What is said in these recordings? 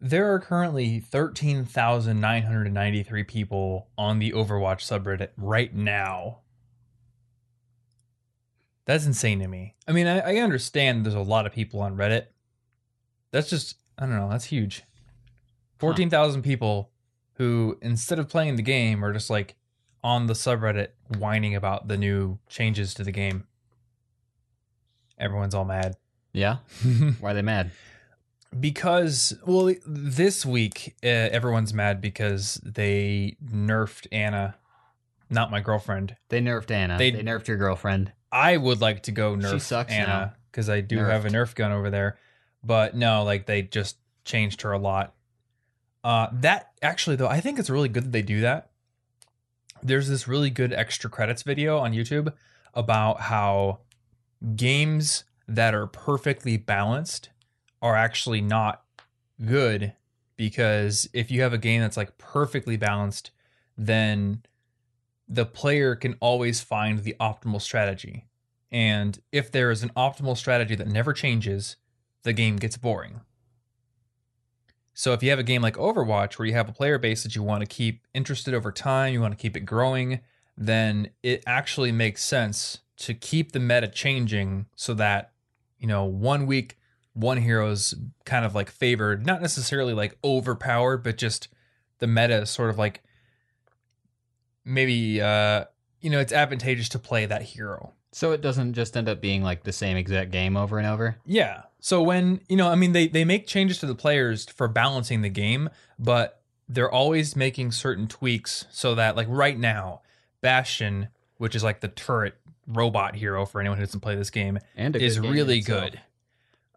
There are currently 13,993 people on the Overwatch subreddit right now. That's insane to me. I mean, I, I understand there's a lot of people on Reddit. That's just, I don't know, that's huge. 14,000 people who, instead of playing the game, are just like on the subreddit whining about the new changes to the game. Everyone's all mad. Yeah. Why are they mad? Because well this week uh, everyone's mad because they nerfed anna not my girlfriend. They nerfed Anna. They- They, nerfed your girlfriend. i would like to go nerf She sucks anna because i do have a nerf gun over there. But no like they just changed her a lot. Uh that actually though i think it's really good that they do that. There's this really good extra credits video on youtube about how games that are perfectly balanced are actually not good because if you have a game that's like perfectly balanced, then the player can always find the optimal strategy. And if there is an optimal strategy that never changes, the game gets boring. So if you have a game like Overwatch where you have a player base that you want to keep interested over time, you want to keep it growing, then it actually makes sense to keep the meta changing so that, you know, one week one hero's kind of like favored, not necessarily like overpowered, but just the meta is sort of like maybe uh you know, it's advantageous to play that hero. So it doesn't just end up being like the same exact game over and over. Yeah. So when, you know, I mean they they make changes to the players for balancing the game, but they're always making certain tweaks so that like right now, Bastion, which is like the turret robot hero for anyone who doesn't play this game, And is good game really itself. good.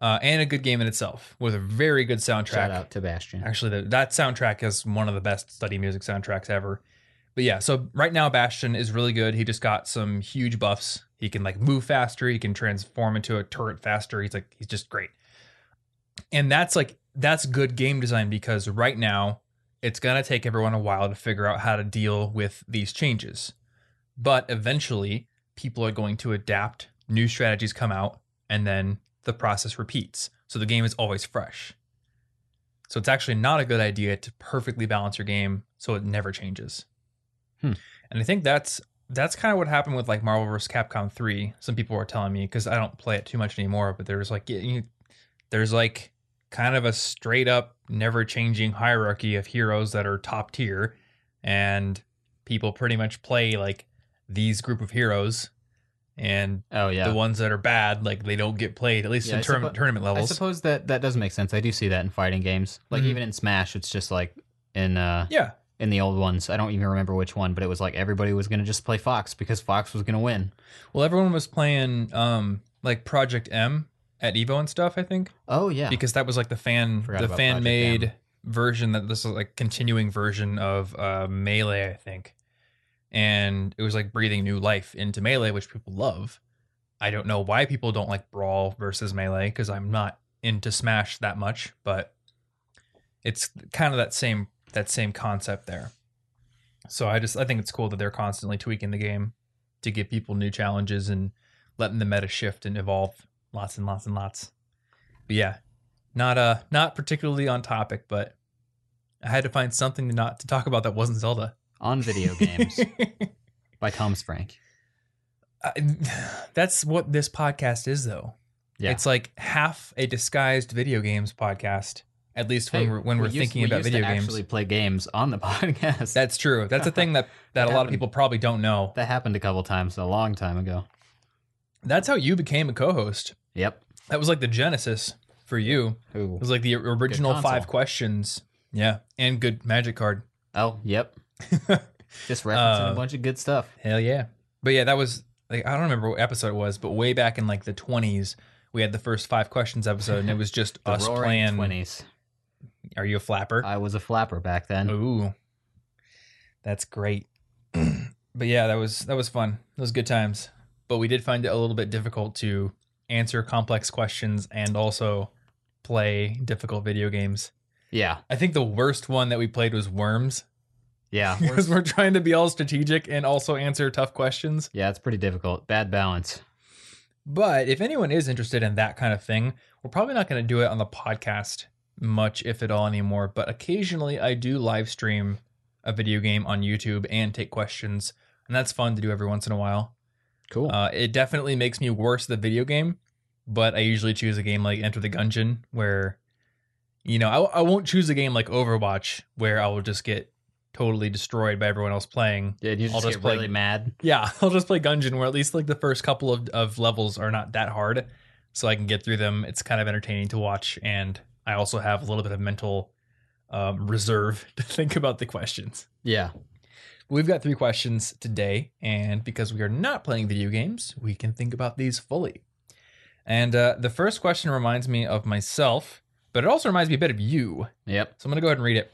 Uh, and a good game in itself with a very good soundtrack. Shout out to Bastion. Actually, the, that soundtrack is one of the best study music soundtracks ever. But yeah, so right now Bastion is really good. He just got some huge buffs. He can like move faster. He can transform into a turret faster. He's like he's just great. And that's like that's good game design because right now it's gonna take everyone a while to figure out how to deal with these changes. But eventually, people are going to adapt. New strategies come out, and then the process repeats. So the game is always fresh. So it's actually not a good idea to perfectly balance your game so it never changes. Hmm. And I think that's that's kind of what happened with like Marvel vs. Capcom 3. Some people were telling me because I don't play it too much anymore, but there's like you, there's like kind of a straight up never changing hierarchy of heroes that are top tier and people pretty much play like these group of heroes and Oh yeah. the ones that are bad like they don't get played at least Yeah, in tourna- suppo- tournament levels. I suppose that that does make sense. I do see that in fighting games. Like Mhm. even in Smash, it's just like in uh yeah. in the old ones. I don't even remember which one, but it was like everybody was gonna just play Fox because Fox was gonna win. Well, everyone was playing um like Project M at Evo and stuff, I think, Oh yeah. because that was like the fan Forgot the fan Project made M. version that this is like continuing version of uh Melee, I think. And it was like breathing new life into Melee, which people love. I don't know why people don't like Brawl versus Melee because I'm not into Smash that much, but it's kind of that same that same concept there. So I just I think it's cool that they're constantly tweaking the game to give people new challenges and letting the meta shift and evolve lots and lots and lots. But yeah, not uh not particularly on topic, but I had to find something to not to talk about that wasn't Zelda. On video games by Thomas Frank. I, that's what this podcast is though. Yeah. It's like half a disguised video games podcast. At least when Hey, we're when we we're used- thinking we about video games. Actually, play games on the podcast. That's true. That's a thing that that a lot of people probably don't know. that happened a couple times a long time ago. That's how you became a co-host. Yep. That was like the genesis for you. Ooh. It was like the original five questions. Yeah, and good magic card. Oh, yep. Just referencing a um, bunch of good stuff. Hell yeah. But yeah, that was like I don't remember what episode it was, but way back in like the twenties, we had the first five questions episode, and it was just The us roaring playing. twenties. Are you a flapper? I was a flapper back then. Ooh, that's great. but yeah, that was that was fun. Those good times. But we did find it a little bit difficult to answer complex questions and also play difficult video games. Yeah, I think the worst one that we played was Worms yeah, because we're trying to be all strategic and also answer tough questions. yeah. It's pretty difficult. Bad balance. But if anyone is interested in that kind of thing, we're probably not going to do it on the podcast much, if at all, anymore. But occasionally, I do live stream a video game on YouTube and take questions, and that's fun to do every once in a while. Cool. Uh, it definitely makes me worse the video game, but I usually choose a game like Enter the Gungeon where, you know, I, I won't choose a game like Overwatch where I will just get totally destroyed by everyone else playing. yeah, you I'll just, just get play- really mad. Yeah, I'll just play Gungeon where at least like the first couple of, of levels are not that hard, so I can get through them. It's kind of entertaining to watch, and I also have a little bit of mental um, reserve to think about the questions. Yeah. We've got three questions today, and because we are not playing video games, we can think about these fully. And uh, the first question reminds me of myself, but it also reminds me a bit of you. Yep. So I'm going to go ahead and read it.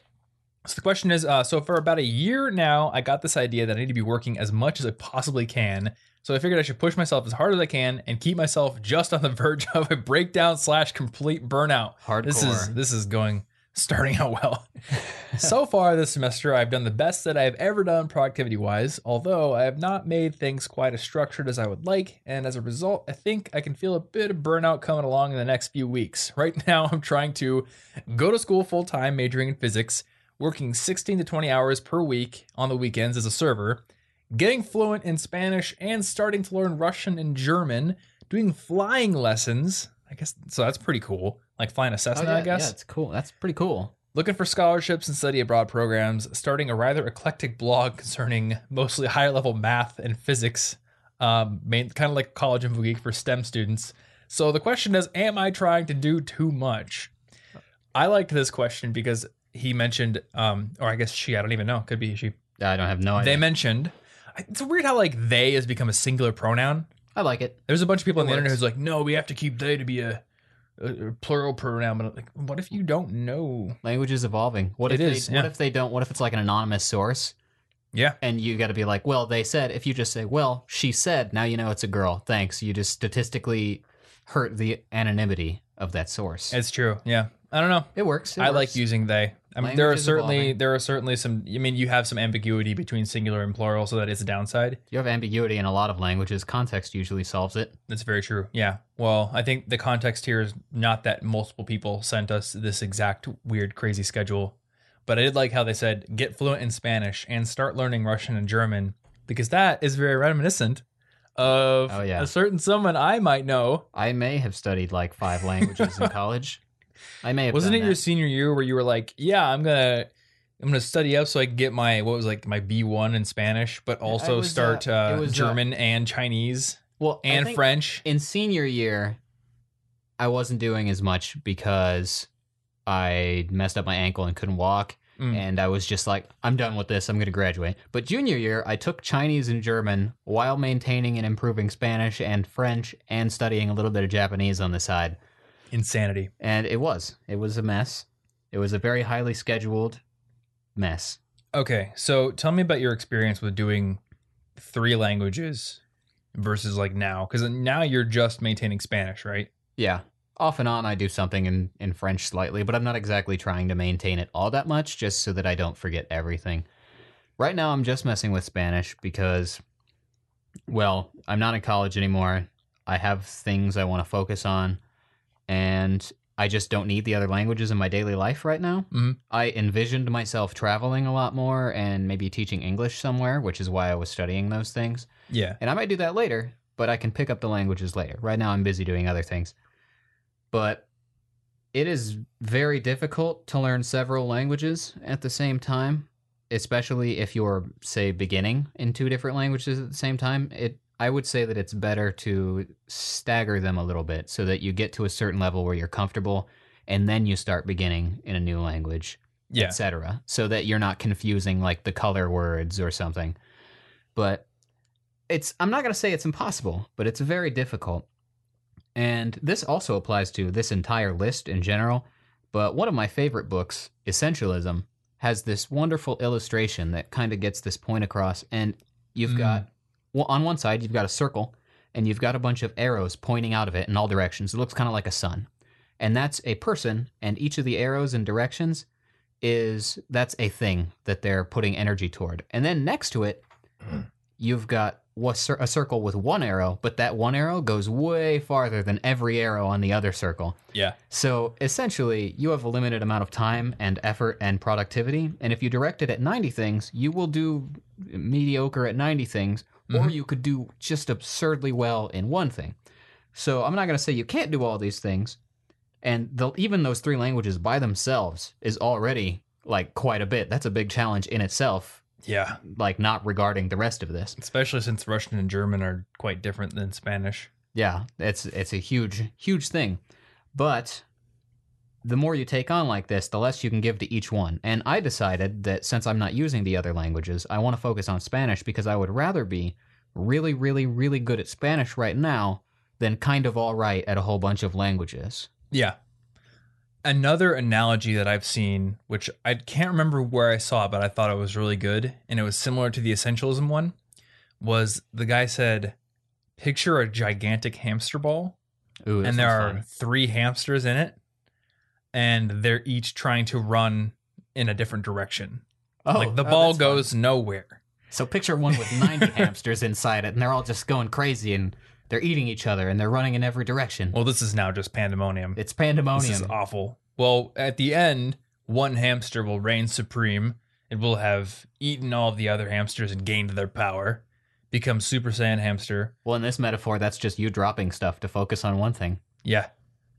So the question is uh, so for about a year now, I got this idea that I need to be working as much as I possibly can. So I figured I should push myself as hard as I can and keep myself just on the verge of a breakdown slash complete burnout. Hardcore. This is this is going starting out well. so far this semester, I've done the best that I've ever done productivity wise, although I have not made things quite as structured as I would like. And as a result, I think I can feel a bit of burnout coming along in the next few weeks. Right now, I'm trying to go to school full time, majoring in physics, working 16 to 20 hours per week on the weekends as a server, getting fluent in Spanish, and starting to learn Russian and German, doing flying lessons. I guess so. That's pretty cool. Like flying a Cessna, oh, yeah, I guess Yeah, it's cool. That's pretty cool. looking for scholarships and study abroad programs, starting a rather eclectic blog concerning mostly higher level math and physics, um, main, kind of like college info geek for STEM students. So the question is, am I trying to do too much? I liked this question because he mentioned, um, or I guess she, I don't even know, could be she. I don't have no idea. They mentioned, it's weird how like they has become a singular pronoun. I like it. There's a bunch of people on It the internet who's like, no, we have to keep they to be a, a, a plural pronoun. But like, what if you don't know? Language is evolving. What It if is, they, yeah. what if they don't what if it's like an anonymous source Yeah. and you got to be like, "Well, they said." If you just say, "Well, she said," now you know it's a girl. Thanks. You just statistically hurt the anonymity of that source. It's true. Yeah. I don't know. it works. it I like using they. I mean, there are certainly evolving. there are certainly some. I mean, you have some ambiguity between singular and plural, so that is a downside. You have ambiguity in a lot of languages. Context usually solves it. That's very true. Yeah. Well, I think the context here is not that multiple people sent us this exact weird, crazy schedule, but I did like how they said get fluent in Spanish and start learning Russian and German because that is very reminiscent of Oh, yeah. a certain someone I might know. I may have studied like five languages in college. I may have. Wasn't it your senior year where you were like, "Yeah, I'm gonna, I'm gonna study up so I can get my what was like my B one in Spanish, but also was, start uh, uh, it was, uh, German and Chinese well and French." in senior year? I wasn't doing as much because I messed up my ankle and couldn't walk. Mm. and I was just like, I'm done with this. I'm going to graduate. But junior year, I took Chinese and German while maintaining and improving Spanish and French and studying a little bit of Japanese on the side. Insanity. And it was, it was a mess. It was a very highly scheduled mess. Okay, so tell me about your experience with doing three languages versus like now, because now you're just maintaining Spanish, right? Yeah. Off and on, I do something in, in French slightly, but I'm not exactly trying to maintain it all that much just so that I don't forget everything. Right now, I'm just messing with Spanish because, well, I'm not in college anymore. I have things I want to focus on, and I just don't need the other languages in my daily life right now. Mhm. I envisioned myself traveling a lot more and maybe teaching English somewhere, which is why I was studying those things. Yeah. And I might do that later, but I can pick up the languages later. Right now, I'm busy doing other things. But it is very difficult to learn several languages at the same time, especially if you're, say, beginning in two different languages at the same time. It I would say that it's better to stagger them a little bit so that you get to a certain level where you're comfortable and then you start beginning in a new language Yeah. etc. So that you're not confusing like the color words or something. But it's I'm not going to say it's impossible, but it's very difficult. And this also applies to this entire list in general, but one of my favorite books, Essentialism, has this wonderful illustration that kind of gets this point across and you've Mm. got well on one side you've got a circle and you've got a bunch of arrows pointing out of it in all directions. It looks kind of like a sun. And that's a person and each of the arrows and directions is that's a thing that they're putting energy toward. And then next to it, you've got a circle with one arrow, but that one arrow goes way farther than every arrow on the other circle. Yeah. So essentially, you have a limited amount of time and effort and productivity. And if you direct it at 90 things, you will do mediocre at 90 things, or mm-hmm. you could do just absurdly well in one thing. So I'm not going to say you can't do all these things. And the, even those three languages by themselves is already like quite a bit. That's a big challenge in itself, Yeah. like not regarding the rest of this. Especially since Russian and German are quite different than Spanish. Yeah, it's it's a huge huge thing. But the more you take on like this, the less you can give to each one. And I decided that since I'm not using the other languages, I want to focus on Spanish because I would rather be really really really good at Spanish right now than kind of all right at a whole bunch of languages. Yeah. Another analogy that I've seen, which I can't remember where I saw it, but I thought it was really good, and it was similar to the essentialism one, was the guy said, Picture a gigantic hamster ball, Ooh, and there are fun. three hamsters in it, and they're each trying to run in a different direction. oh, like the oh, ball that's fun. goes nowhere. So picture one with 90 hamsters inside it, and they're all just going crazy and they're eating each other and they're running in every direction. Well, this is now just pandemonium. it's pandemonium. This is awful. Well, at the end, one hamster will reign supreme. It will have eaten all the other hamsters and gained their power, become Super Saiyan hamster. Well, in this metaphor, that's just you dropping stuff to focus on one thing. Yeah.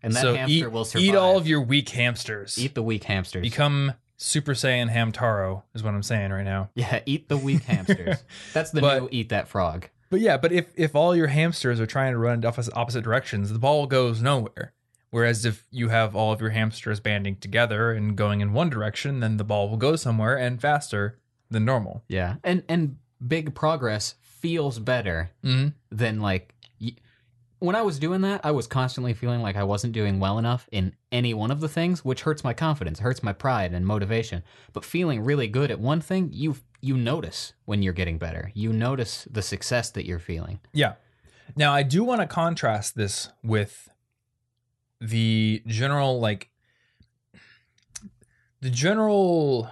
And that so hamster eat, will survive. eat all of your weak hamsters. Eat the weak hamsters. Become Super Saiyan Hamtaro is what I'm saying right now. yeah, eat the weak hamsters. That's the But- new eat that frog. But yeah, but if if all your hamsters are trying to run in opposite, opposite directions, the ball goes nowhere. Whereas if you have all of your hamsters banding together and going in one direction, then the ball will go somewhere and faster than normal. Yeah. And and big progress feels better hmm than like when I was doing that, I was constantly feeling like I wasn't doing well enough in any one of the things, which hurts my confidence, hurts my pride and motivation. But feeling really good at one thing, you you notice when you're getting better. You notice the success that you're feeling. Yeah. Now I do want to contrast this with the general like the general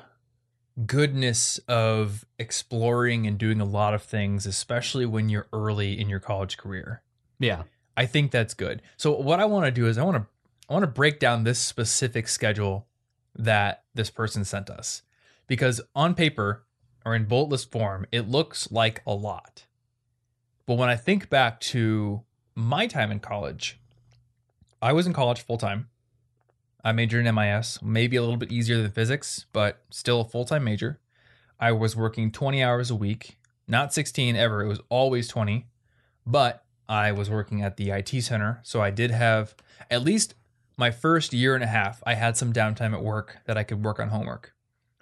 goodness of exploring and doing a lot of things, especially when you're early in your college career. Yeah. I think that's good. So what I want to do is I want to I want to break down this specific schedule that this person sent us because on paper or in bullet list form it looks like a lot. But when I think back to my time in college, I was in college full time. I majored in MIS, maybe a little bit easier than physics, but still a full time major. I was working 20 hours a week, not 16 ever, it was always 20. But I was working at the IT center, so I did have at least my first year and a half, I had some downtime at work that I could work on homework.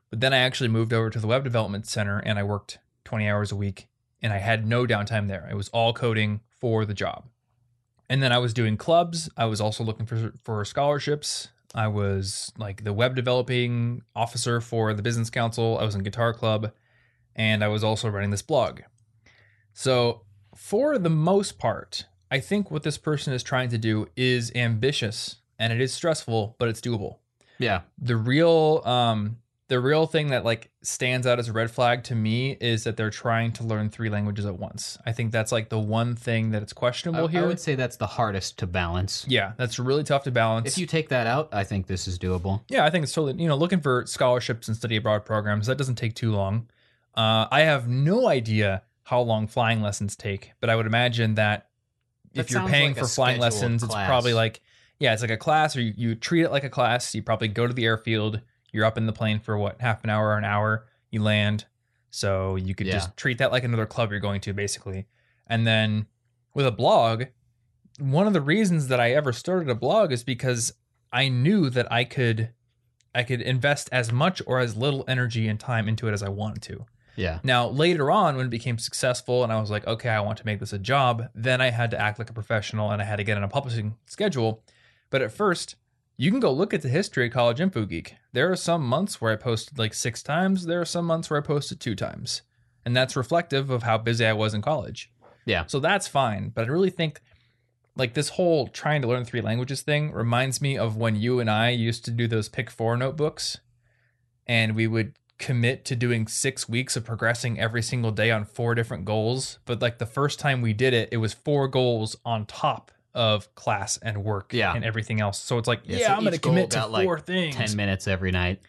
But then I actually moved over to the web development center and I worked 20 hours a week and I had no downtime there. It was all coding for the job. And then I was doing clubs. I was also looking for for scholarships. I was like the web developing officer for the business council. I was in guitar club and I was also running this blog. So, for the most part, I think what this person is trying to do is ambitious and it is stressful, but it's doable. Yeah. The real um the real thing that like stands out as a red flag to me is that they're trying to learn three languages at once. I think that's like the one thing that it's questionable I here. I would say that's the hardest to balance. yeah, that's really tough to balance. If you take that out, I think this is doable. Yeah, I think it's totally, you know, looking for scholarships and study abroad programs, that doesn't take too long. Uh, I have no idea how long flying lessons take, but I would imagine that That if you're paying like for flying lessons, it's probably like, yeah, it's like a class, or you, you treat it like a class. You probably go to the airfield, you're up in the plane for what, half an hour or an hour, you land. So you could Yeah. just treat that like another club you're going to, basically. And then with a blog, one of the reasons that I ever started a blog is because I knew that I could I could invest as much or as little energy and time into it as I wanted to. Yeah. Now, later on when it became successful and I was like, okay, I want to make this a job, then I had to act like a professional and I had to get on a publishing schedule. But at first, you can go look at the history of College Info Geek. There are some months where I posted like 6 times, there are some months where I posted 2 times. And that's reflective of how busy I was in college. Yeah. So that's fine. But I really think like this whole trying to learn three languages thing reminds me of when you and I used to do those pick four notebooks and we would commit to doing six weeks of progressing every single day on four different goals. But like the first time we did it, it was four goals on top of class and work Yeah. and everything else. So it's like, Yeah, yeah, so I'm going to commit to got, like, four things. 10 minutes every night.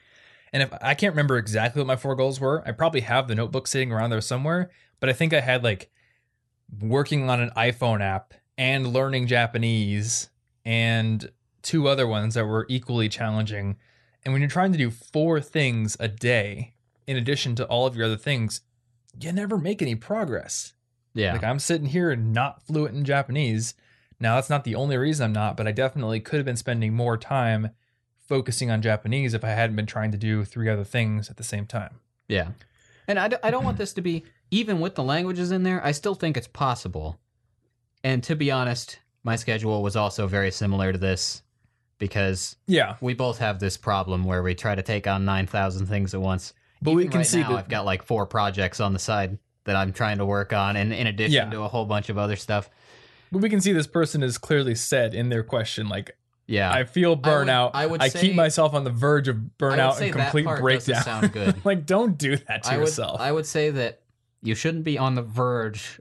And if I can't remember exactly what my four goals were, I probably have the notebook sitting around there somewhere. But I think I had like working on an iPhone app and learning Japanese and two other ones that were equally challenging. And when you're trying to do four things a day, in addition to all of your other things, you never make any progress. Yeah. Like I'm sitting here not fluent in Japanese. Now that's not the only reason I'm not, but I definitely could have been spending more time focusing on Japanese if I hadn't been trying to do three other things at the same time. Yeah. And I, d- I don't want this to be, even with the languages in there, I still think it's possible. And to be honest, my schedule was also very similar to this because Yeah, we both have this problem where we try to take on 9,000 things at once. but we can right see now, that I've got like four projects on the side that I'm trying to work on, and in addition Yeah. to a whole bunch of other stuff. but we can see this person has clearly said in their question like Yeah. I feel burnout. I would I say- keep myself on the verge of burnout and complete breakdown. sound good. like don't do that to I would, yourself. I would say that you shouldn't be on the verge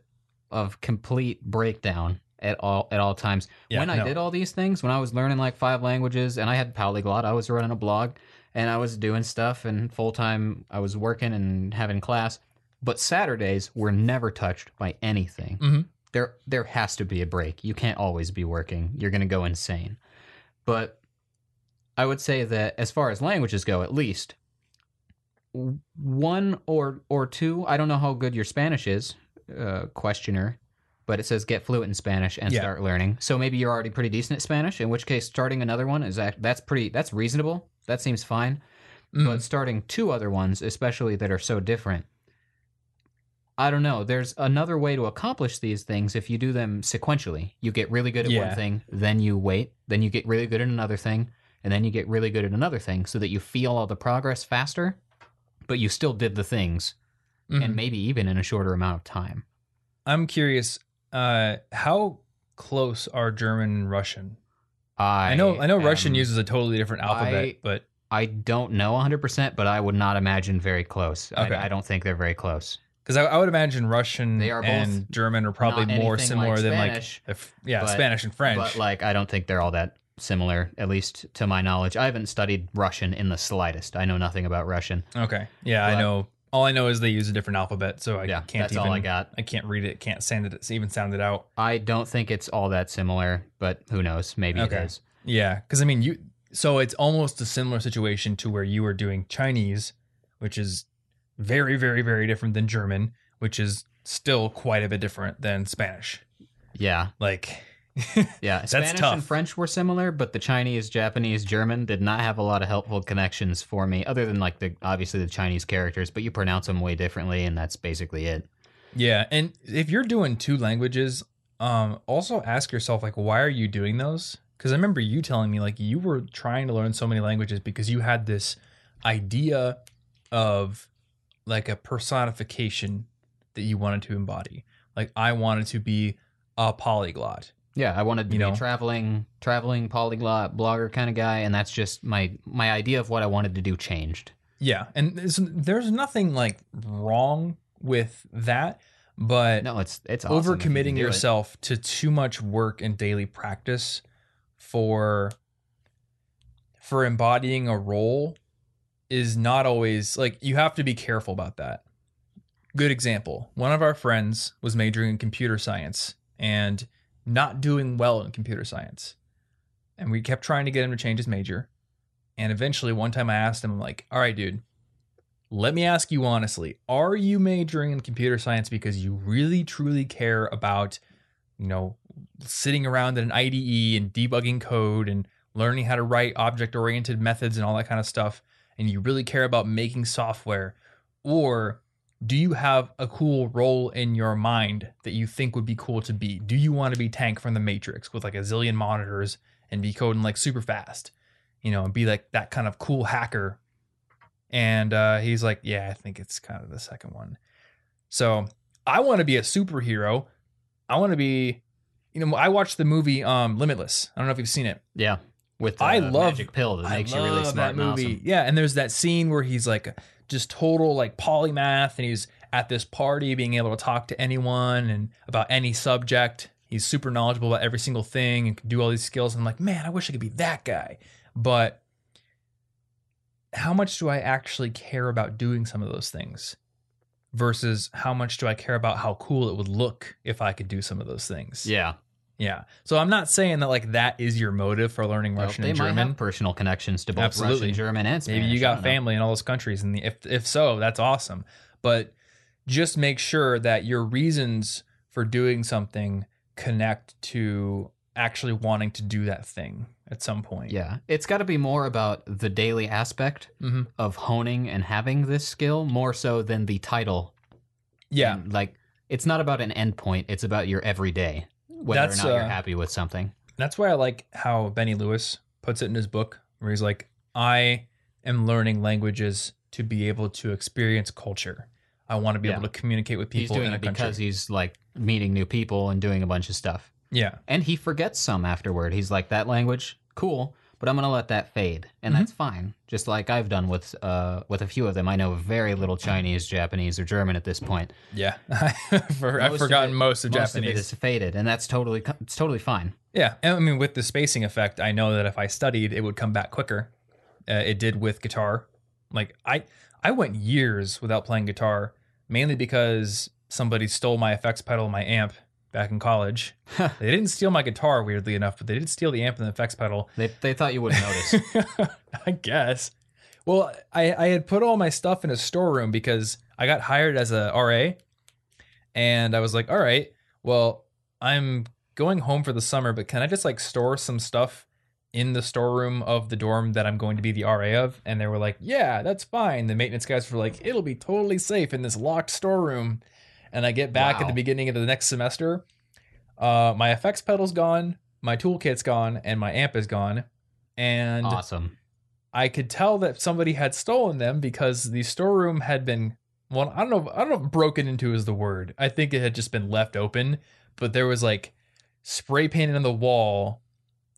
of complete breakdown at all at all times. Yeah, when I no. did all these things, when I was learning like five languages and I had polyglot, I was running a blog and I was doing stuff and full time I was working and having class. But Saturdays were never touched by anything. Mhm. There there has to be a break. You can't always be working. You're gonna go insane. But I would say that as far as languages go, at least one or or two. I don't know how good your Spanish is, uh, questioner, but it says get fluent in Spanish and Yeah. start learning. So maybe you're already pretty decent at Spanish. In which case, starting another one is act- that's pretty that's reasonable. That seems fine. Mm. But starting two other ones, especially that are so different. I don't know. There's another way to accomplish these things if you do them sequentially. You get really good at Yeah. one thing, then you wait, then you get really good at another thing, and then you get really good at another thing so that you feel all the progress faster, but you still did the things Mhm. and maybe even in a shorter amount of time. I'm curious, uh, how close are German and Russian? I, I know I know Russian uses a totally different alphabet, I- but I don't know 100%, but I would not imagine very close. I- Okay. I, don't think they're very close. because I, I would imagine Russian They are both and German are probably more similar like than like if, yeah but- Spanish and French. But like, I don't think they're all that similar, at least to my knowledge. I haven't studied Russian in the slightest. I know nothing about Russian. okay, yeah, I know. All I know is they use a different alphabet, so I yeah, can't that's even. all I got. I can't read it. Can't sound it. Even sound it out. I don't think it's all that similar, but who knows? Maybe Okay. it is. Yeah, because I mean, you. So it's almost a similar situation to where you were doing Chinese, which is very, very, very different than German, which is still quite a bit different than Spanish. Yeah, Like, yeah. Spanish tough. and French were similar, but the Chinese, Japanese, German did not have a lot of helpful connections for me, other than like the obviously the Chinese characters. But you pronounce them way differently, and that's basically it. yeah, and if you're doing two languages, um, also ask yourself like, why are you doing those? Because I remember you telling me like you were trying to learn so many languages because you had this idea of like a personification that you wanted to embody. Like I wanted to be a polyglot. Yeah, I wanted to You be know? a traveling, traveling polyglot blogger kind of guy, and that's just my my idea of what I wanted to do changed. Yeah, and there's, there's nothing like wrong with that, but No, it's it's awesome if you overcommitting it. yourself to too much work and daily practice for for embodying a role is not always like you have to be careful about that. Good example. One of our friends was majoring in computer science and not doing well in computer science. And we kept trying to get him to change his major. And eventually one time I asked him I'm like, "All right, dude, let me ask you honestly, are you majoring in computer science because you really truly care about, you know, sitting around in an IDE and debugging code and learning how to write object oriented methods and all that kind of stuff and you really care about making software or do you have a cool role in your mind that you think would be cool to be? Do you want to be Tank from the Matrix with like a zillion monitors and be coding like super fast? You know, and be like that kind of cool hacker and uh, he's like, Yeah, I think it's kind of the second one. So I want to be a superhero. I want to be, you know, I watched the movie um, Limitless. I don't know if you've seen it. Yeah, with the I uh, love- magic pill that makes I you really smart that movie. awesome. Yeah, and there's that scene where he's like just total like polymath, and he's at this party, being able to talk to anyone and about any subject. He's super knowledgeable about every single thing and can do all these skills. And I'm like, man, I wish I could be that guy. But how much do I actually care about doing some of those things? Versus how much do I care about how cool it would look if I could do some of those things? Yeah, Yeah. So I'm not saying that like that is your motive for learning Well, Russian they and German. personal connections to both Absolutely. Russian, German, and Spanish. Maybe you got don't know. family in all those countries, and the, if if so, that's awesome. But just make sure that your reasons for doing something connect to actually wanting to do that thing at some point. Yeah, it's got to be more about the daily aspect hmm of honing and having this skill more so than the title. Yeah. And, like it's not about an endpoint; it's about your everyday, whether That's, or not you're uh, happy with something. That's why I like how Benny Lewis puts it in his book, where he's like, I am learning languages to be able to experience culture. I want to be Yeah. able to communicate with He's people doing in a it country. because he's like meeting new people and doing a bunch of stuff, yeah. and he forgets some afterward. He's like, "That language, cool." But I'm gonna let that fade, and Mhm. that's fine. Just like I've done with uh with a few of them. I know very little Chinese, Japanese, or German at this point. Yeah. For, I've Most of forgotten it- most of Most Japanese. of it is faded, and that's totally it's totally fine. Yeah, and I mean with the spacing effect, I know that if I studied, it would come back quicker. Uh, it did with guitar. Like I, I went years without playing guitar, mainly because somebody stole my effects pedal, my amp back in college. they didn't steal my guitar, weirdly enough, but they did steal the amp and the effects pedal. They they thought you wouldn't notice. I guess. Well, I, I had put all my stuff in a storeroom because I got hired as a RA, and I was like, all right, well, I'm going home for the summer, but can I just like store some stuff in the storeroom of the dorm that I'm going to be the RA of? And they were like, yeah, that's fine. The maintenance guys were like, it'll be totally safe in this locked storeroom. And I get back at the beginning of the next semester. Uh, my effects pedal's gone, my toolkit's gone, and my amp is gone. And awesome. I could tell that somebody had stolen them because the storeroom had been well, I don't know, I don't know broken into is the word. I think it had just been left open, but there was like spray painted on the wall,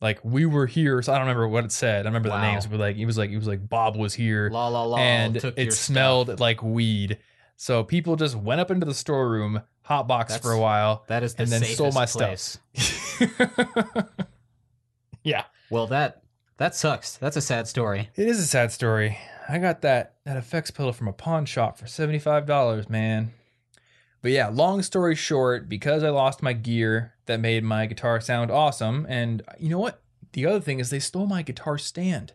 like we were here. So I don't remember what it said. I remember Wow. the names, but like it was like it was like Bob was here, La la la. and it smelled stuff. like weed. So people just went up into the storeroom, hot box for a while. That is the and then stole my safest stuff. yeah. Well, that that sucks. That's a sad story. It is a sad story. I got that that effects pedal from a pawn shop for seventy five dollars, man. But yeah, long story short, because I lost my gear that made my guitar sound awesome, and you know what? The other thing is they stole my guitar stand.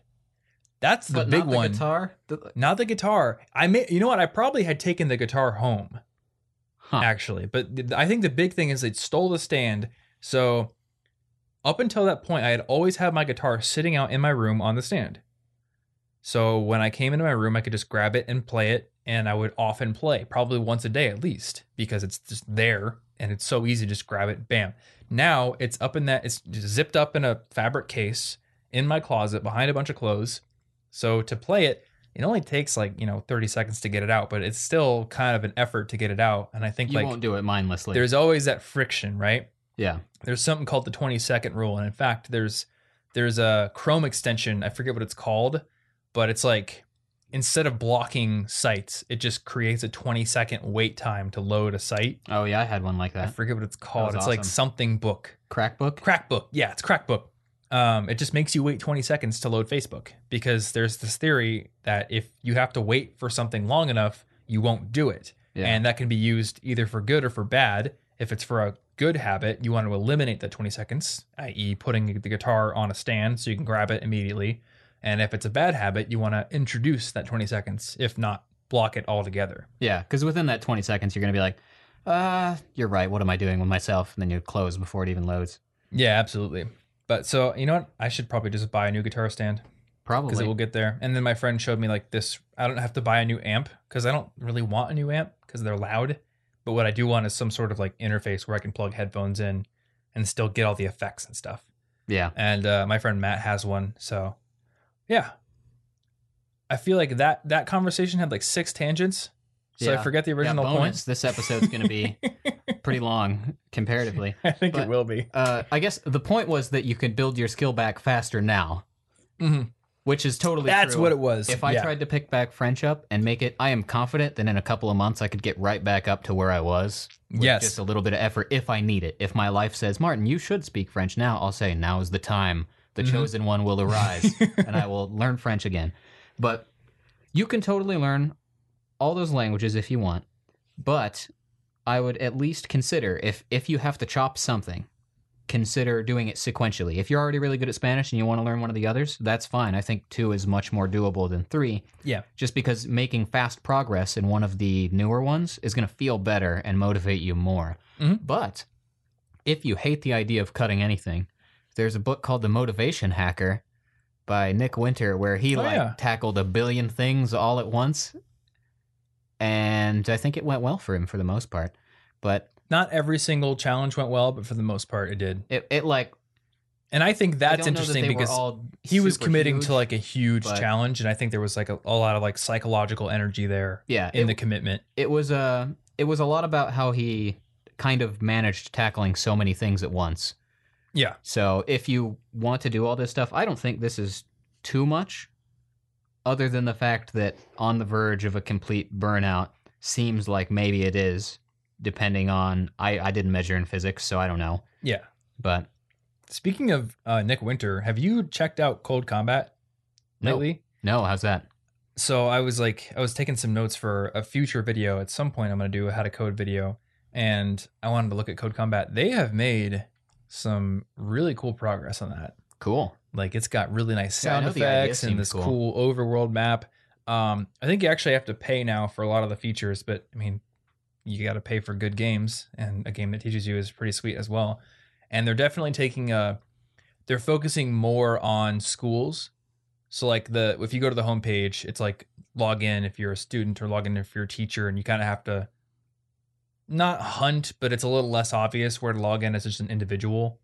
That's the but big the one. guitar. The- Not the guitar. I may, you know what? I probably had taken the guitar home Huh. actually. But th- I think the big thing is they stole the stand. So up until that point, I had always had my guitar sitting out in my room on the stand. So when I came into my room, I could just grab it and play it, and I would often play, probably once a day at least, because it's just there and it's so easy to just grab it, bam. Now it's up in that, it's just zipped up in a fabric case in my closet behind a bunch of clothes. So to play it, it only takes like, you know, 30 seconds to get it out, but it's still kind of an effort to get it out. And I think you like won't do it mindlessly. there's always that friction, right? yeah. There's something called the 20 second rule. And in fact, there's there's a Chrome extension, I forget what it's called, but it's like instead of blocking sites, it just creates a 20 second wait time to load a site. Oh yeah, I had one like that I forget what it's called. It's like something book. Crackbook. Crackbook. Yeah, it's Crackbook. Um, it just makes you wait 20 seconds to load Facebook because there's this theory that if you have to wait for something long enough, you won't do it. Yeah. And that can be used either for good or for bad. If it's for a good habit, you want to eliminate that 20 seconds, i.e., putting the guitar on a stand so you can grab it immediately. And if it's a bad habit, you want to introduce that 20 seconds, if not block it altogether. Yeah, because within that 20 seconds, you're gonna be like, "Uh, you're right. What am I doing with myself?" And then you close before it even loads. Yeah, absolutely. But so, you know what? I should probably just buy a new guitar stand. Probably. because it will get there. And then my friend showed me like this. I don't have to buy a new amp because I don't really want a new amp because they're loud. But what I do want is some sort of like interface where I can plug headphones in and still get all the effects and stuff. yeah. And uh, my friend Matt has one, so yeah. I feel like that that conversation had like six tangents, so I forget the Yeah, original bonus. point. This episode's gonna be pretty long comparatively. I think But- it will be. Uh, I guess the point was that you could build your skill back faster now Mhm. which is totally That's true. what it was. If I Yeah. tried to pick back French up and make it, I am confident that in a couple of months I could get right back up to where I was. with Yes. Just a little bit of effort if I need it. If my life says, Martin, you should speak French now, I'll say, now is the time. The Mhm. chosen one will arise and I will learn French again. But you can totally learn all those languages if you want. But I would at least consider if if you have to chop something, consider doing it sequentially. If you're already really good at Spanish and you want to learn one of the others, that's fine. I think two is much more doable than three. Yeah. Just because making fast progress in one of the newer ones is going to feel better and motivate you more. Mhm. But if you hate the idea of cutting anything, there's a book called The Motivation Hacker by Nick Winter where he Oh, like yeah. tackled a billion things all at once. And I think it went well for him for the most part. But Not every single challenge went well, but for the most part, it did. it, it like And I think that's don't know that interesting because he was committing huge, to like a huge but- challenge, and I think there was like a, a lot of like psychological energy there yeah in it, the commitment. it was uh it was a lot about how he kind of managed tackling so many things at once. Yeah. So if you want to do all this stuff, I don't think this is too much, other than the fact that on the verge of a complete burnout seems like maybe it is, depending on I I didn't measure in physics, so I don't know, Yeah. but Speaking of uh, Nick Winter, have you checked out Code Combat lately? no, how's that? So I was like, I was taking some notes for a future video. At some point, I'm going to do a how to code video, and I wanted to look at Code Combat. They have made some really cool progress on that. Cool. Like it's got really nice sound idea effects and this cool. cool. overworld map. Um, I think you actually have to pay now for a lot of the features, but I mean, you got to pay for good games, and a game that teaches you is pretty sweet as well. And they're definitely taking a, they're focusing more on schools. So like the if you go to the homepage, it's like log in if you're a student or log in if you're a teacher, and you kind of have to not hunt, but it's a little less obvious where to log in as just an individual.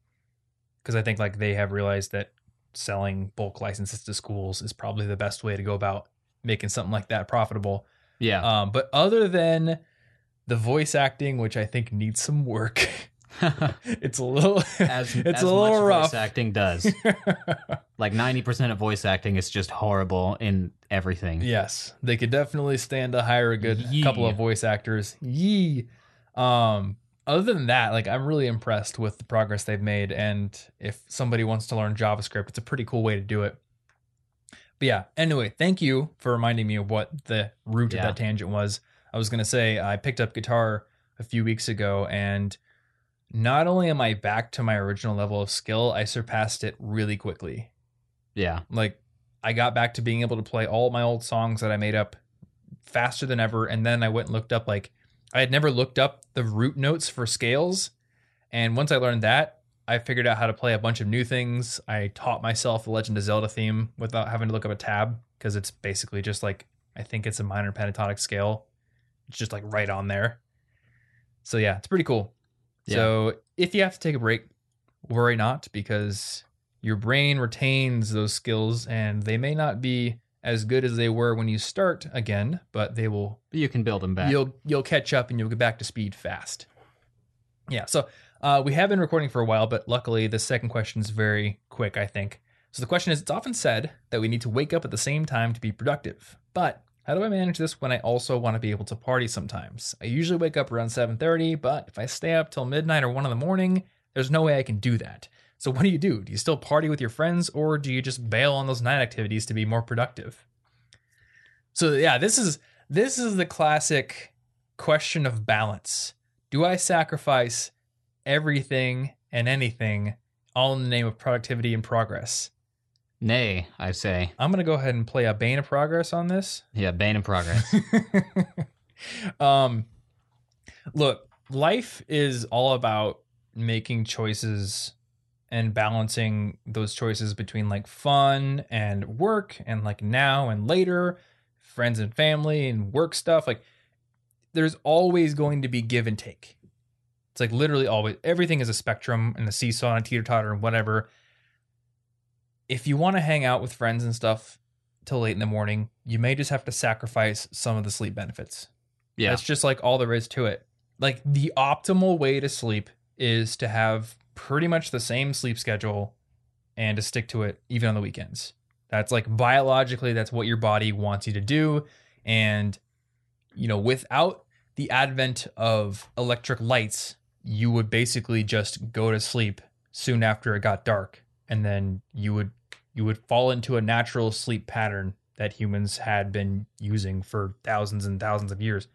Because I think like they have realized that selling bulk licenses to schools is probably the best way to go about making something like that profitable. Yeah. Um, but other than the voice acting, which I think needs some work, it's a little as it's as a little rough. voice acting does. like 90% of voice acting is just horrible in everything. yes, they could definitely stand to hire a good Yee. couple of voice actors. Yee. Um, other than that, like I'm really impressed with the progress they've made, and if somebody wants to learn JavaScript, it's a pretty cool way to do it. But yeah, anyway, thank you for reminding me of what the root Yeah. of that tangent was. I was gonna say I picked up guitar a few weeks ago, and not only am I back to my original level of skill, I surpassed it really quickly. Yeah. Like I got back to being able to play all my old songs that I made up faster than ever. And then I went and looked up like I had never looked up the root notes for scales. And once I learned that, I figured out how to play a bunch of new things. I taught myself the Legend of Zelda theme without having to look up a tab because it's basically just like I think it's a minor pentatonic scale. It's just like right on there. So yeah, it's pretty cool. Yeah. So if you have to take a break, worry not because your brain retains those skills and they may not be as good as they were when you start again, but they will You can build them back. you'll you'll catch up and you'll get back to speed fast. Yeah, so uh, we have been recording for a while, but luckily the second question is very quick, I think. So the question is: It's often said that we need to wake up at the same time to be productive, but how do I manage this when I also want to be able to party sometimes? I usually wake up around 7:30, but if I stay up till midnight or one in the morning, there's no way I can do that. So what do you do? Do you still party with your friends, or do you just bail on those night activities to be more productive? So yeah, this is this is the classic question of balance. Do I sacrifice everything and anything all in the name of productivity and progress? Nay, I say. I'm gonna go ahead and play a Bane of Progress on this. Yeah, Bane of progress. um, look, life is all about making choices and balancing those choices between like fun and work and like now and later, friends and family and work stuff. Like, there's always going to be give and take. It's like literally always everything is a spectrum and a seesaw and a teeter totter and whatever. If you want to hang out with friends and stuff till late in the morning, you may just have to sacrifice some of the sleep benefits. Yeah. That's just like all there is to it. Like the optimal way to sleep is to have pretty much the same sleep schedule and to stick to it even on the weekends. That's like biologically, that's what your body wants you to do. And, you know, without the advent of electric lights, you would basically just go to sleep soon after it got dark. And then you would you would fall into a natural sleep pattern that humans had been using for thousands and thousands of years.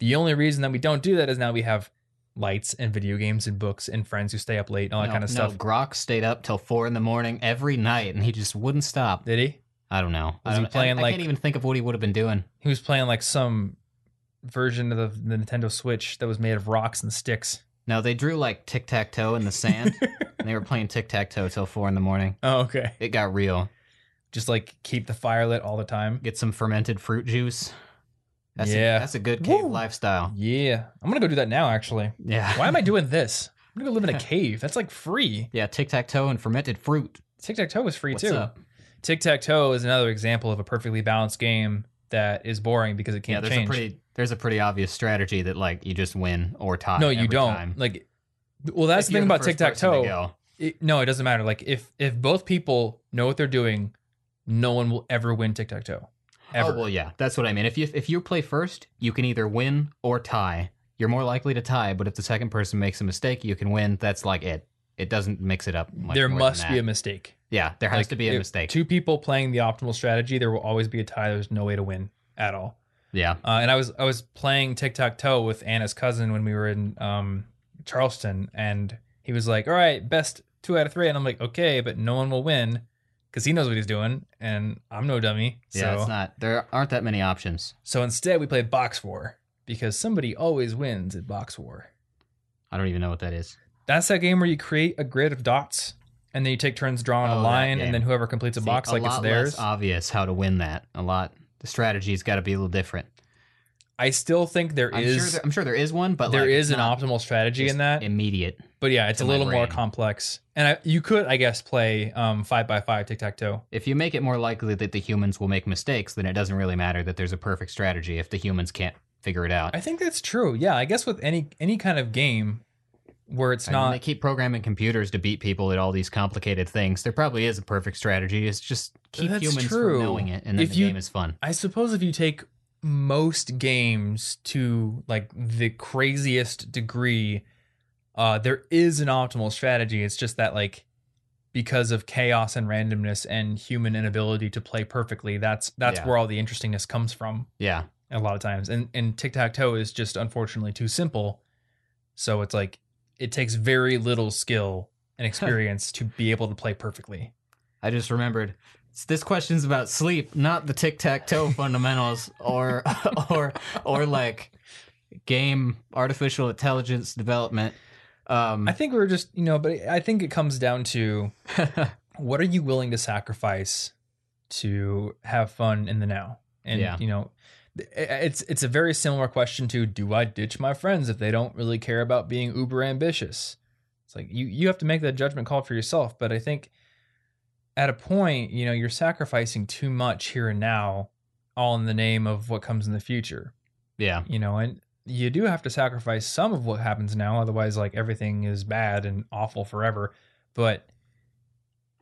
The only reason that we don't do that is now we have lights and video games and books and friends who stay up late and all that no, kind of no, stuff. Grok stayed up till four in the morning every night, and he just wouldn't stop. Did he? I don't know. Was I he playing, I, I can't even think of what he would have been doing. He was playing like some version of the, the Nintendo Switch that was made of rocks and sticks. No, they drew like tic tac toe in the sand, and they were playing tic tac toe till four in the morning. Oh, okay. It got real. Just like keep the fire lit all the time. Get some fermented fruit juice. That's Yeah. a, that's a good cave Woo. lifestyle. Yeah. I'm gonna go do that now actually. Yeah. Why am I doing this? I'm gonna go live in a cave. That's like free. Yeah, tic tac toe and fermented fruit. Tic tac toe is free What's too. Tic tac toe is another example of a perfectly balanced game that is boring because it can't there's change. a pretty there's a pretty obvious strategy that like you just win or tie. no, you don't. time. Like, well, that's If the thing about tic tac toe. no, it doesn't matter. Like if if both people know what they're doing, no one will ever win tic tac toe. Ever. Oh well, yeah, that's what I mean. If you if you play first, you can either win or tie. You're more likely to tie, but if the second person makes a mistake, you can win. That's like it. It doesn't mix it up. Much there must be a mistake. yeah. There has Like, to be a mistake. Two people playing the optimal strategy, there will always be a tie. There's no way to win at all. yeah, Uh, and I was I was playing tic tac toe with Anna's cousin when we were in um, Charleston, and he was like, "All right, best two out of three. and I'm like, "Okay, but no one will win because he knows what he's doing, and I'm no dummy." yeah. so It's not. There aren't that many options. so instead, we played box war because somebody always wins at box war. I don't even know what that is. That's that game where you create a grid of dots, and then you take turns drawing Oh, a line, and then whoever completes a See, box like a it's lot theirs. less obvious how to win that. A lot. The strategy's got to be a little different. I still think there I'm is sure. There, I'm sure there is one, but there like, is an optimal strategy in that. immediate. But yeah, it's a little more complex. And I, you could, I guess, play um, five by five tic tac toe. If you make it more likely that the humans will make mistakes, then it doesn't really matter that there's a perfect strategy if the humans can't figure it out. I think that's true. Yeah, I guess with any any kind of game where it's I mean, not they keep programming computers to beat people at all these complicated things. There probably is a perfect strategy. It's just keep humans true. from knowing it, and then If the you- game is fun. I suppose if you take most games to like the craziest degree, uh, there is an optimal strategy. It's just that like because of chaos and randomness and human inability to play perfectly, that's that's Yeah. where all the interestingness comes from Yeah, a lot of times. And and tic tac toe is just unfortunately too simple. So it's like it takes very little skill and experience to be able to play perfectly. I just remembered. This question's about sleep, not the tic tac toe fundamentals, or or or like game artificial intelligence development. Um, I think we're just, you know, but I think it comes down to what are you willing to sacrifice to have fun in the now? And Yeah. you know, it's it's a very similar question to do I ditch my friends if they don't really care about being uber ambitious? It's like you you have to make that judgment call for yourself, but I think at a point, you know, you're sacrificing too much here and now all in the name of what comes in the future. Yeah, you know and you do have to sacrifice some of what happens now otherwise like everything is bad and awful forever. But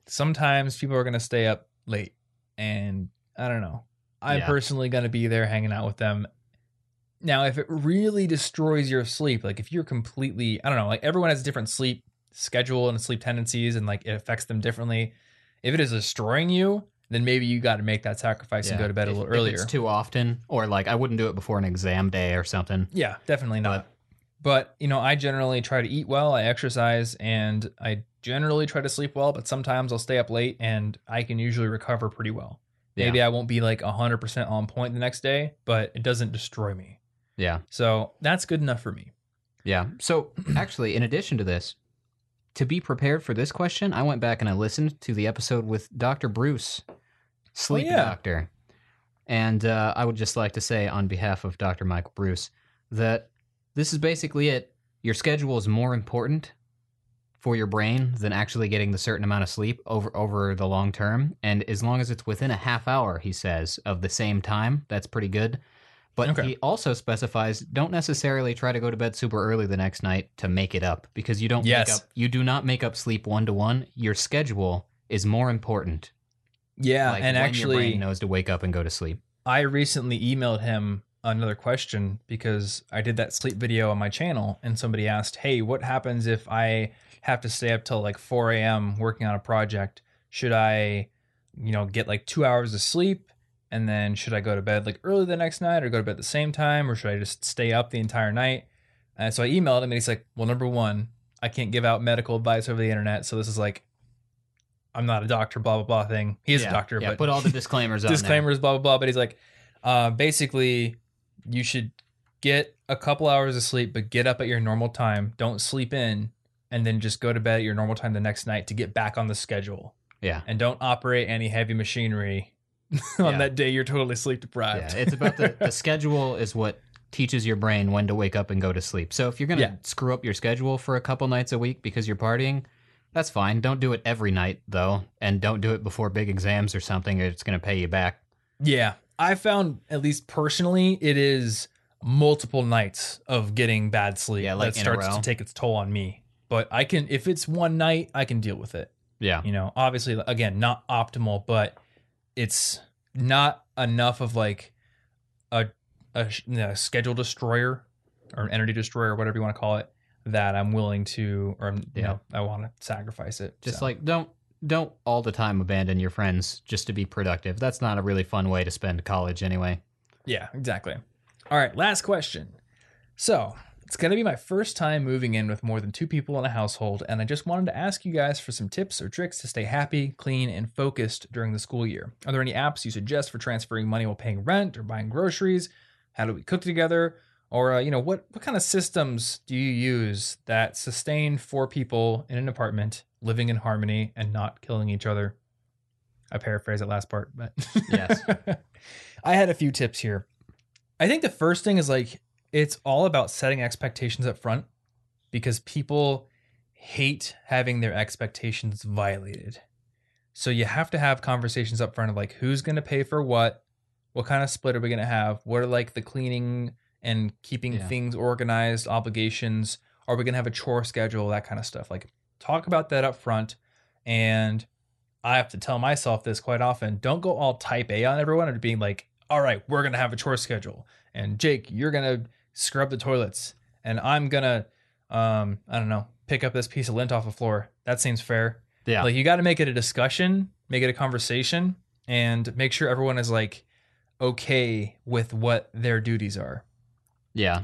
sometimes people are going to stay up late and i don't know. I'm Yeah. personally going to be there hanging out with them. Now if it really destroys your sleep like if you're completely i don't know like everyone has a different sleep schedule and sleep tendencies and like it affects them differently if it is destroying you then maybe you got to make that sacrifice and yeah. go to bed a If- little if earlier it's too often, or like I wouldn't do it before an exam day or something. Yeah, definitely not. But, you know, I generally try to eat well, I exercise, and I generally try to sleep well, but sometimes I'll stay up late and I can usually recover pretty well. Maybe I won't be like 100% on point the next day, but it doesn't destroy me. Yeah, So that's good enough for me. yeah. So actually, in addition to this, to be prepared for this question, I went back and I listened to the episode with Dr. Breus, sleep yeah. doctor. And uh, I would just like to say, on behalf of Dr. Michael Breus, that this is basically it. Your schedule is more important for your brain than actually getting the certain amount of sleep over over the long term. And as long as it's within a half hour, he says, of the same time, that's pretty good. But Okay. he also specifies don't necessarily try to go to bed super early the next night to make it up because you don't Yes. make up you do not make up sleep one to one. Your schedule is more important Yeah, like and actually, brain knows to wake up and go to sleep. I recently emailed him another question because I did that sleep video on my channel, and somebody asked, "Hey, what happens if I have to stay up till like 4 a.m. working on a project? Should I, you know, get like two hours of sleep, and then should I go to bed like early the next night, or go to bed at the same time, or should I just stay up the entire night?" And so I emailed him, and he's like, "Well, number one, I can't give out medical advice over the internet, so this is like." I'm not a doctor, blah blah blah thing. He is yeah, a doctor, yeah, but put all the disclaimers on there. disclaimers, blah blah blah. But he's like, uh, basically, you should get a couple hours of sleep, but get up at your normal time. Don't sleep in, and then just go to bed at your normal time the next night to get back on the schedule. Yeah. And don't operate any heavy machinery on Yeah. that day you're totally sleep deprived. Yeah, it's about the, the schedule is what teaches your brain when to wake up and go to sleep. So if you're gonna Yeah. screw up your schedule for a couple nights a week because you're partying, that's fine. Don't do it every night though, and don't do it before big exams or something. Or it's gonna pay you back. yeah, I found at least personally, it is multiple nights of getting bad sleep Yeah, like that starts to take its toll on me. But I can, if it's one night, I can deal with it. Yeah, you know obviously again not optimal but it's not enough of like a, a, a schedule destroyer or an energy destroyer whatever you want to call it that i'm willing to or you Yeah. know i want to sacrifice it just So, like don't don't all the time abandon your friends just to be productive. That's not a really fun way to spend college anyway. yeah exactly all right last question so it's going to be my first time moving in with more than two people in a household and i just wanted to ask you guys for some tips or tricks to stay happy clean and focused during the school year. Are there any apps you suggest for transferring money while paying rent or buying groceries? How do we cook together? Or uh, you know what what kind of systems do you use that sustain four people in an apartment living in harmony and not killing each other? I paraphrase that last part but Yes. i had a few tips here. I think the first thing is like it's all about setting expectations up front because people hate having their expectations violated. So you have to have conversations up front of like who's going to pay for what? What kind of split are we going to have? What are like the cleaning and keeping Yeah. things organized obligations? Are we going to have a chore schedule? That kind of stuff. Like talk about that up front. And i have to tell myself this quite often don't go all type a on everyone and being like all right we're going to have a chore schedule. And jake you're going to scrub the toilets and i'm to um i don't know pick up this piece of lint off the floor that seems fair Yeah, like you got to make it a discussion, make it a conversation, and make sure everyone is like okay with what their duties are. yeah.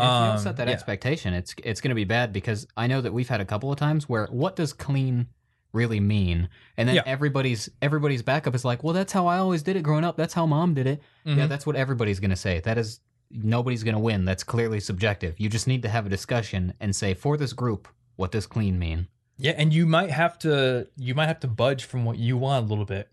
If you don't Um, set that yeah. expectation, it's it's going to be bad because I know that we've had a couple of times where what does clean really mean, and then Yeah. everybody's everybody's backup is like, well, that's how I always did it growing up. That's how mom did it. Yeah, Mhm. that's what everybody's going to say. That is nobody's going to win. That's clearly subjective. You just need to have a discussion and say for this group, what does clean mean? Yeah, and you might have to you might have to budge from what you want a little bit.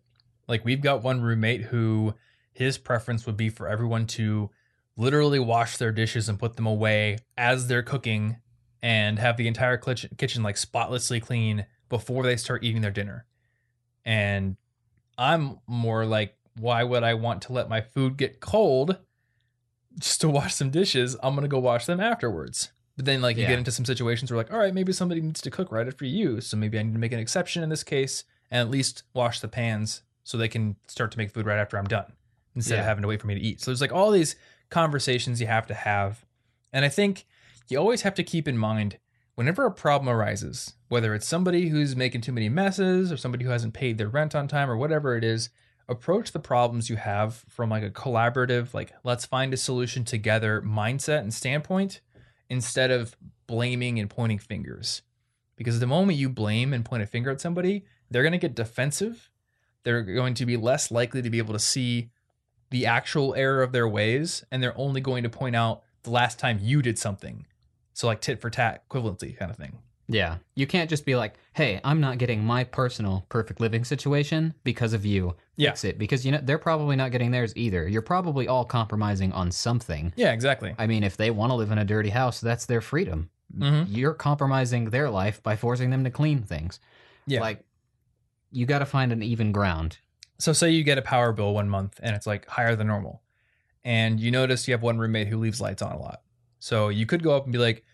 Like we've got one roommate who his preference would be for everyone to literally wash their dishes and put them away as they're cooking and have the entire kitchen, like spotlessly clean before they start eating their dinner. And I'm more like why would I want to let my food get cold just to wash some dishes? I'm going to go wash them afterwards. But then, like, you Yeah. get into some situations where, like, all right, maybe somebody needs to cook right after you. So maybe I need to make an exception in this case and at least wash the pans so they can start to make food right after I'm done instead of having to wait for me to eat. So there's like all these conversations you have to have. And I think you always have to keep in mind whenever a problem arises, whether it's somebody who's making too many messes or somebody who hasn't paid their rent on time or whatever it is, approach the problems you have from like a collaborative, like let's find a solution together mindset and standpoint instead of blaming and pointing fingers. Because the moment you blame and point a finger at somebody, they're going to get defensive. They're going to be less likely to be able to see the actual error of their ways, and they're only going to point out the last time you did something. So, like tit for tat equivalency kind of thing. Yeah. You can't just be like, hey, I'm not getting my personal perfect living situation because of you. Yeah. Fix it. Because, you know, they're probably not getting theirs either. You're probably all compromising on something. Yeah, exactly. I mean, if they want to live in a dirty house, that's their freedom. Mhm. You're compromising their life by forcing them to clean things. Yeah. Like, you got to find an even ground. So say you get a power bill one month and it's like higher than normal. And you notice you have one roommate who leaves lights on a lot. So you could go up and be like,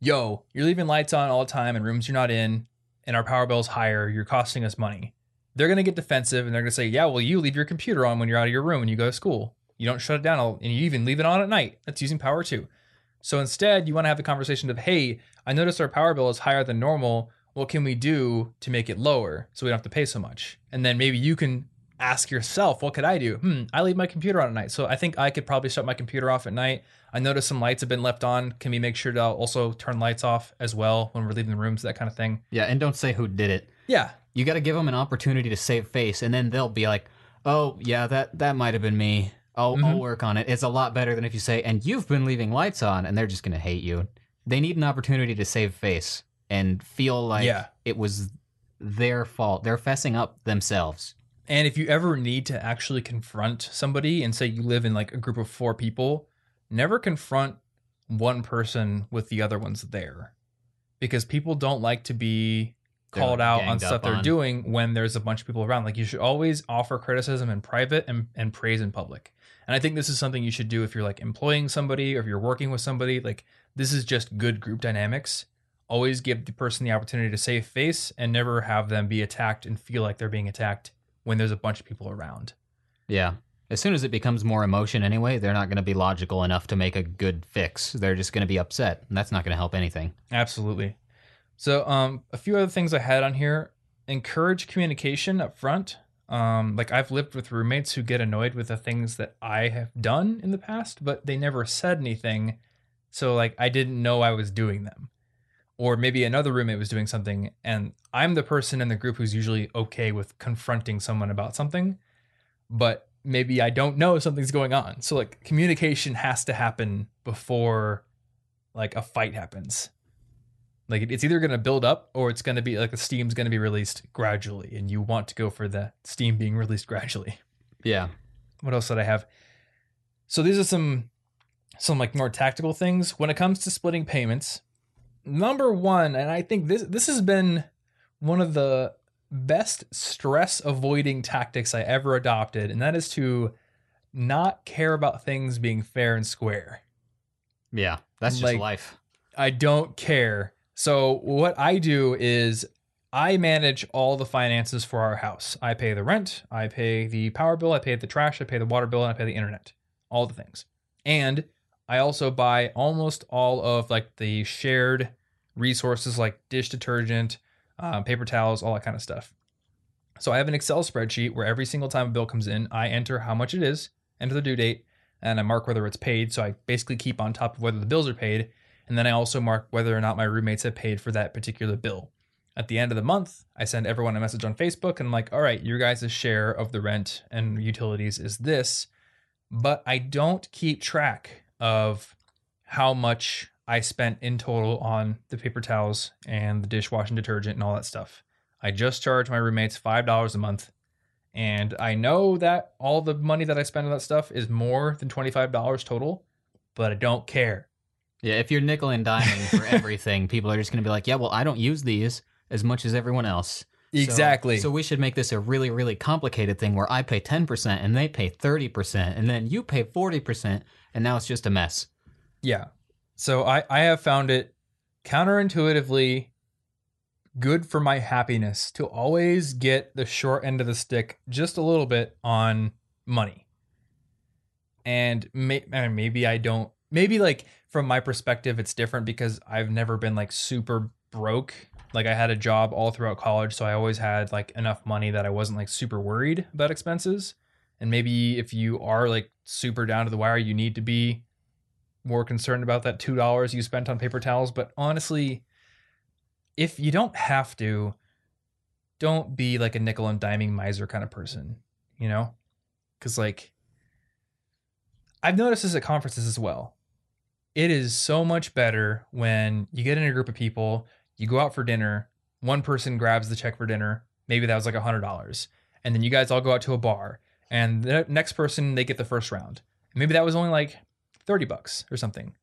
yo, you're leaving lights on all the time in rooms you're not in, and our power bill's higher. You're costing us money. they're going to get defensive and they're going to say, "Yeah, well, you leave your computer on when you're out of your room and you go to school. You don't shut it down, and you even leave it on at night. That's using power too." So instead, you want to have the conversation of, "Hey, I noticed our power bill is higher than normal. What can we do to make it lower so we don't have to pay so much?" And then maybe you can ask yourself, "What could I do?" Hmm, I leave my computer on at night, so I think I could probably shut my computer off at night. I noticed some lights have been left on. Can we make sure to also turn lights off as well when we're leaving the rooms, that kind of thing? Yeah, and don't say who did it. Yeah, You got to give them an opportunity to save face, and then they'll be like, "Oh, yeah, that that might have been me. I'll, I'll Mhm. work on it." It's a lot better than if you say, "And you've been leaving lights on," and they're just gonna hate you. They need an opportunity to save face and feel like Yeah. it was their fault. They're fessing up themselves. And if you ever need to actually confront somebody and say you live in like a group of four people, never confront one person with the other ones there. Because people don't like to be They're, called out on stuff they're on. doing when there's a bunch of people around. Like you should always offer criticism in private and, and praise in public. And I think this is something you should do if you're like employing somebody or if you're working with somebody. Like this is just good group dynamics. Always give the person the opportunity to save face and never have them be attacked and feel like they're being attacked when there's a bunch of people around. Yeah. As soon as it becomes more emotion anyway, they're not going to be logical enough to make a good fix. They're just going to be upset, and that's not going to help anything. Absolutely. So, um, a few other things I had on here: encourage communication up front. Um, like I've lived with roommates who get annoyed with the things that I have done in the past, but they never said anything. So, like, I didn't know I was doing them. Or maybe another roommate was doing something, and I'm the person in the group who's usually okay with confronting someone about something, but maybe I don't know something's going on. So, like, communication has to happen before like a fight happens. Like it's either going to build up or it's going to be like the steam's going to be released gradually, and you want to go for the steam being released gradually. Yeah. What else did I have? So these are some some like more tactical things when it comes to splitting payments. Number one, and I think this this has been one of the best stress avoiding tactics I ever adopted, and that is to not care about things being fair and square. Yeah. That's just Like- life. I don't care. So what I do is I manage all the finances for our house. I pay the rent, I pay the power bill, I pay the trash, I pay the water bill, and I pay the internet. All the things. And I also buy almost all of like the shared resources like dish detergent, um, paper towels, all that kind of stuff. So I have an Excel spreadsheet where every single time a bill comes in, I enter how much it is, enter the due date, and I mark whether it's paid. So I basically keep on top of whether the bills are paid. And then I also mark whether or not my roommates have paid for that particular bill. At the end of the month, I send everyone a message on Facebook and I'm like, all right, your guys' share of the rent and utilities is this. But I don't keep track of how much I spent in total on the paper towels and the dishwashing detergent and all that stuff. I just charge my roommates $5 a month. And I know that all the money that I spend on that stuff is more than $25 total, but I don't care. Yeah, if you're nickel and diming for everything, people are just going to be like, yeah, well, I don't use these as much as everyone else. So- Exactly. So, we should make this a really, really complicated thing where I pay 10% and they pay 30%, and then you pay 40%, and now it's just a mess. Yeah. So I, I have found it counterintuitively good for my happiness to always get the short end of the stick just a little bit on money. And may, maybe I don't, maybe like from my perspective, it's different because I've never been like super broke. Like I had a job all throughout college. So I always had like enough money that I wasn't like super worried about expenses. And maybe if you are like super down to the wire, you need to be more concerned about that two dollars you spent on paper towels. But honestly, if you don't have to, don't be like a nickel and diming miser kind of person, you know? Because like I've noticed this at conferences as well. It is so much better when you get in a group of people, you go out for dinner, one person grabs the check for dinner, maybe that was like a hundred dollars, and then you guys all go out to a bar, and the next person they get the first round. Maybe that was only like 30 bucks or something.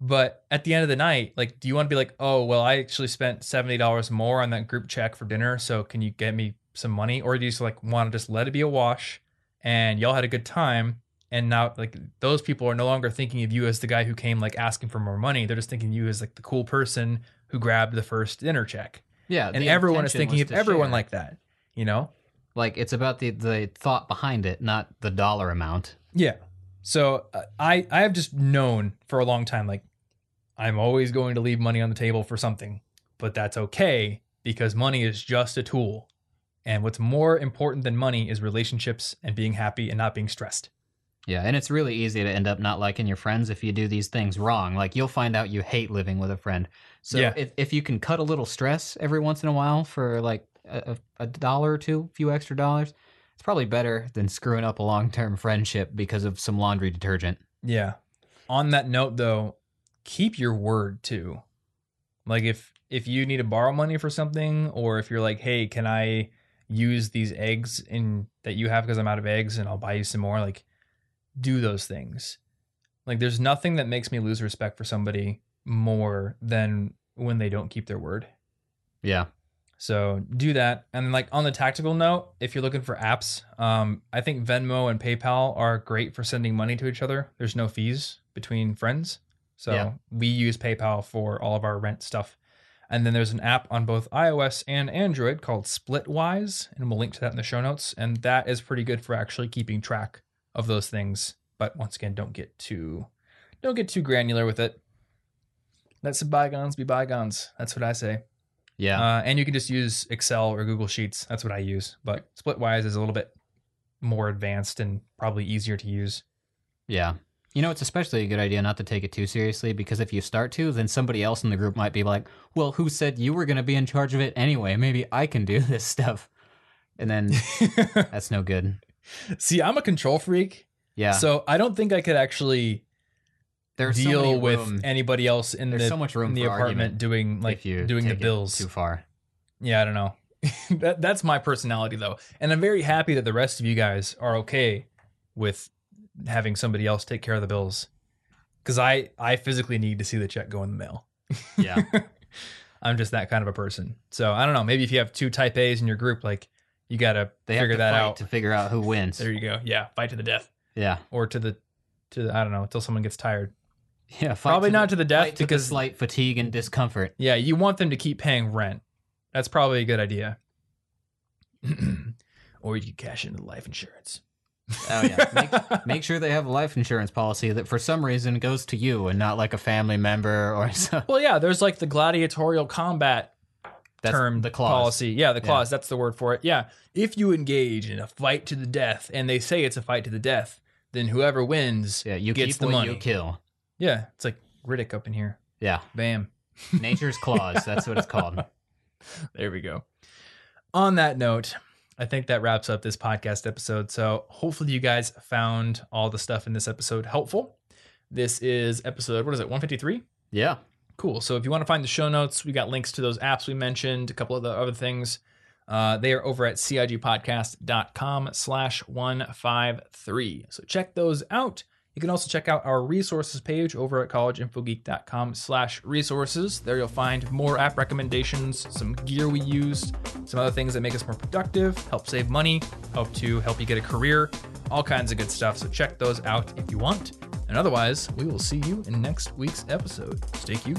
But at the end of the night, like, do you want to be like, oh, well, I actually spent $70 more on that group check for dinner. So can you get me some money? Or do you just like want to just let it be a wash and y'all had a good time? And now, like, those people are no longer thinking of you as the guy who came like asking for more money. They're just thinking of you as like the cool person who grabbed the first dinner check. Yeah. And everyone is thinking of everyone share. like that, you know? Like it's about the the thought behind it, not the dollar amount. Yeah. So uh, I I have just known for a long time like I'm always going to leave money on the table for something, but that's okay because money is just a tool. And what's more important than money is relationships and being happy and not being stressed. Yeah, and it's really easy to end up not liking your friends if you do these things wrong. Like you'll find out you hate living with a friend. So Yeah. if if you can cut a little stress every once in a while for like a, a dollar or two, a few extra dollars, it's probably better than screwing up a long term friendship because of some laundry detergent. Yeah. On that note though, keep your word too. Like if if you need to borrow money for something or if you're like, "Hey, can I use these eggs in that you have because I'm out of eggs and I'll buy you some more?" Like do those things. Like there's nothing that makes me lose respect for somebody more than when they don't keep their word. Yeah. So do that. And like on the tactical note, if you're looking for apps, um, I think Venmo and PayPal are great for sending money to each other. There's no fees between friends. So Yeah. we use PayPal for all of our rent stuff. And then there's an app on both iOS and Android called Splitwise, and we'll link to that in the show notes. And that is pretty good for actually keeping track of those things. But once again, don't get too don't get too granular with it. Let some bygones be bygones. That's what I say. Yeah. Uh, and you can just use Excel or Google Sheets. That's what I use. But Splitwise is a little bit more advanced and probably easier to use. Yeah. You know, it's especially a good idea not to take it too seriously because if you start to, then somebody else in the group might be like, well, who said you were going to be in charge of it anyway? Maybe I can do this stuff. And then that's no good. See, I'm a control freak, Yeah. so I don't think I could actually there's so deal many with anybody else in there's the so much room in the apartment doing like doing the bills. too far. Yeah, I don't know. that that's my personality though, and I'm very happy that the rest of you guys are okay with having somebody else take care of the bills, because I I physically need to see the check go in the mail. Yeah. I'm just that kind of a person. So I don't know. Maybe if you have two type A's in your group, like you gotta They figure have to that fight out. to figure out who wins. There you go. Yeah, fight to the death, yeah. or to the to the, I don't know until someone gets tired. Yeah. Probably to not the, to the death fight to the because slight fatigue and discomfort. yeah, you want them to keep paying rent. That's probably a good idea. or you could cash into the life insurance. Oh yeah. Make, make sure they have a life insurance policy that for some reason goes to you and not like a family member or so. Well, yeah, there's like the gladiatorial combat That's term the clause. policy. Yeah, the Yeah. clause. That's the word for it. Yeah. If you engage in a fight to the death and they say it's a fight to the death, then whoever wins Yeah, you gets the money. you kill. Yeah. It's like Riddick up in here. Yeah. Bam. Nature's claws. That's what it's called. There we go. On that note, I think that wraps up this podcast episode. So hopefully you guys found all the stuff in this episode helpful. This is episode, what is it, 153? Yeah. Cool. So if you want to find the show notes, we got links to those apps we mentioned, a couple of the other things. Uh, they are over at cigpodcast.com slash 153. So check those out. You can also check out our resources page over at collegeinfogeek.com slash resources. There you'll find more app recommendations, some gear we used, some other things that make us more productive, help save money, help to help you get a career, all kinds of good stuff. So check those out if you want. And otherwise, we will see you in next week's episode. Stay cute.